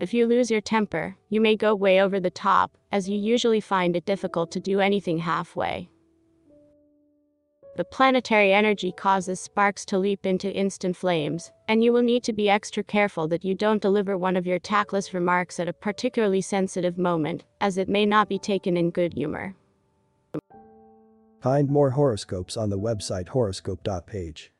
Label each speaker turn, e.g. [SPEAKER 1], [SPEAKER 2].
[SPEAKER 1] If you lose your temper, you may go way over the top, as you usually find it difficult to do anything halfway. The planetary energy causes sparks to leap into instant flames, and you will need to be extra careful that you don't deliver one of your tactless remarks at a particularly sensitive moment, as it may not be taken in good humor.
[SPEAKER 2] Find more horoscopes on the website horoscope.page.